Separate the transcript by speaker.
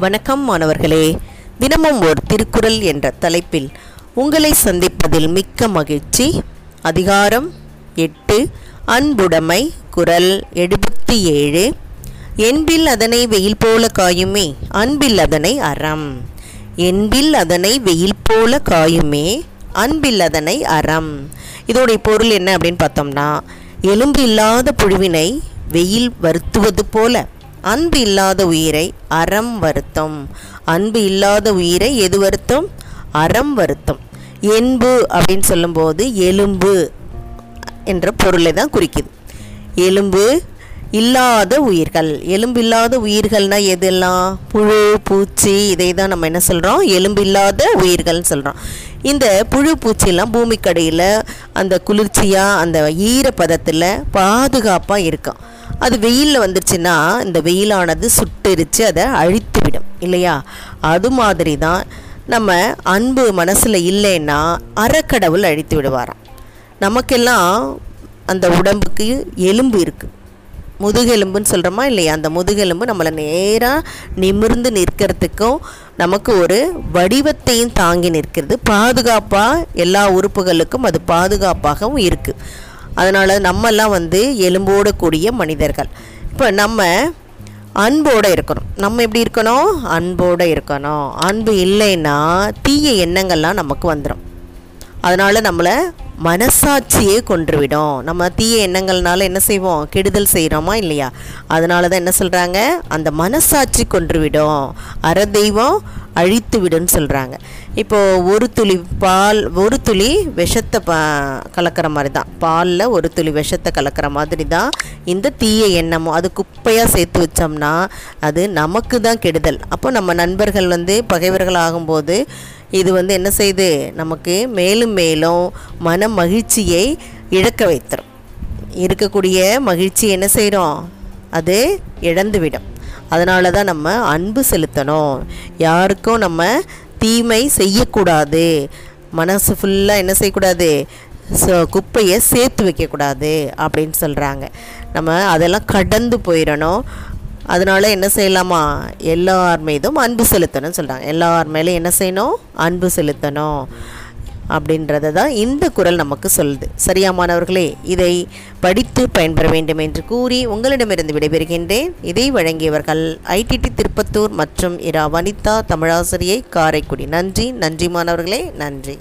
Speaker 1: வணக்கம் மாணவர்களே. தினமும் ஒரு திருக்குறள் என்ற தலைப்பில் உங்களை சந்திப்பதில் மிக்க மகிழ்ச்சி. அதிகாரம் எட்டு அன்புடைமை குரல் எழுபத்தி ஏழு. என்பில் அதனை வெயில் போல காயுமே அன்பில் அதனை அறம். என்பில் அதனை வெயில் போல காயுமே அன்பில் அதனை அறம். இதோடைய பொருள் என்ன அப்படின்னு பார்த்தோம்னா எலும்பு இல்லாத புழுவினை வெயில் வருத்துவது போல. அன்பு இல்லாத உயிரை அறம் வருத்தம். அன்பு இல்லாத உயிரை எது வருத்தம்? அறம் வருத்தம். என்பு அப்படின்னு சொல்லும்போது எலும்பு என்ற பொருளை தான் குறிக்குது. எலும்பு இல்லாத உயிர்கள். எலும்பு இல்லாத உயிர்கள்னால் எதெல்லாம்? புழு பூச்சி இதை தான் நம்ம என்ன சொல்கிறோம் எலும்பு இல்லாத உயிர்கள்னு சொல்கிறோம் இந்த புழு பூச்சிலாம் பூமிக்கடையில் அந்த குளிர்ச்சியாக அந்த ஈரப்பதத்தில் பாதுகாப்பாக இருக்கும். அது வெயிலில் வந்துருச்சுன்னா இந்த வெயிலானது சுட்டெரித்து அதை அழித்து விடும் இல்லையா? அது மாதிரி தான் நம்ம அன்பு மனசில் இல்லைன்னா அறக்கடவுள் அழித்து விடுவாராம். நமக்கெல்லாம் அந்த உடம்புக்கு எலும்பு இருக்குது முதுகெலும்புன்னு சொல்கிறோமா இல்லையா? அந்த முதுகெலும்பு நம்மளை நேராக நிமிர்ந்து நிற்கிறதுக்கும் நமக்கு ஒரு வடிவத்தையும் தாங்கி நிற்கிறது. பாதுகாப்பாக எல்லா உறுப்புகளுக்கும் அது பாதுகாப்பாகவும் இருக்குது அதனால் நம்மெல்லாம் வந்து எலும்போடு கூடிய மனிதர்கள். இப்போ நம்ம அன்போடு இருக்கணும். நம்ம எப்படி இருக்கணும்? அன்போடு இருக்கணும். அன்பு இல்லைன்னா தீய எண்ணங்கள்லாம் நமக்கு வந்துடும் அதனால் நம்மளை மனசாட்சியே கொன்றுவிடும். நம்ம தீய எண்ணங்கள்னால என்ன செய்வோம்? கெடுதல் செய்கிறோமா இல்லையா? அதனால தான் என்ன சொல்கிறாங்க அந்த மனசாட்சி கொன்றுவிடும். அற தெய்வம் அழித்து விடுன்னு சொல்கிறாங்க இப்போது ஒரு துளி பால் ஒரு துளி விஷத்தை ப கலக்கிற மாதிரி தான் பாலில் ஒரு துளி விஷத்தை கலக்கிற மாதிரி தான் இந்த தீய எண்ணமும் அது குப்பையாக சேர்த்து வச்சோம்னா அது நமக்கு தான் கெடுதல். அப்போ நம்ம நண்பர்கள் வந்து பகைவர்கள் ஆகும்போது இது வந்து என்ன செய்யுது நமக்கு மேலும் மேலும் மன மகிழ்ச்சியை இழக்க வைத்திரும். இருக்கக்கூடிய மகிழ்ச்சி என்ன செய்கிறோம் அது இழந்துவிடும். அதனால தான் நம்ம அன்பு செலுத்தணும். யாருக்கும் நம்ம தீமை செய்யக்கூடாது. மனசு ஃபுல்லாக என்ன செய்யக்கூடாது? ஸோ குப்பையை சேர்த்து வைக்கக்கூடாது அப்படின்னு சொல்கிறாங்க நம்ம அதெல்லாம் கடந்து போயிடணும். அதனால் என்ன செய்யலாமா? எல்லார் மீதும் அன்பு செலுத்தணும்னு சொல்கிறாங்க எல்லார் மேலேயும் என்ன செய்யணும்? அன்பு செலுத்தணும். அப்படின்றத தான் இந்த குரல் நமக்கு சொல்லுது. சரியா மாணவர்களே? இதை படித்து பயன்பெற வேண்டும் என்று கூறி உங்களிடமிருந்து விடைபெறுகின்றேன். இதை வழங்கியவர்கள் ஐடிடி திருப்பத்தூர் மற்றும் இரா வனிதா தமிழாசிரியை காரைக்குடி. நன்றி நன்றி மாணவர்களே நன்றி.